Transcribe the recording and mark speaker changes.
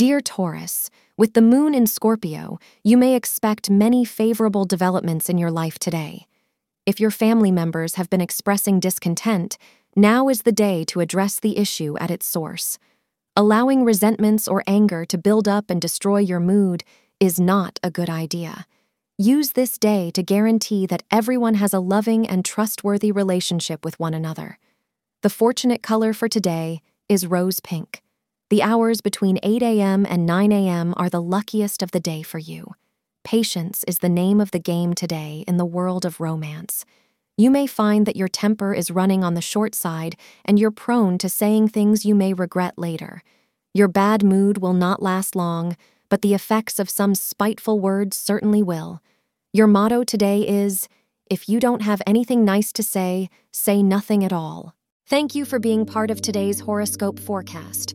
Speaker 1: Dear Taurus, with the moon in Scorpio, you may expect many favorable developments in your life today. If your family members have been expressing discontent, now is the day to address the issue at its source. Allowing resentments or anger to build up and destroy your mood is not a good idea. Use this day to guarantee that everyone has a loving and trustworthy relationship with one another. The fortunate color for today is rose pink. The hours between 8 a.m. and 9 a.m. are the luckiest of the day for you. Patience is the name of the game today in the world of romance. You may find that your temper is running on the short side and you're prone to saying things you may regret later. Your bad mood will not last long, but the effects of some spiteful words certainly will. Your motto today is if you don't have anything nice to say, say nothing at all. Thank you for being part of today's horoscope forecast.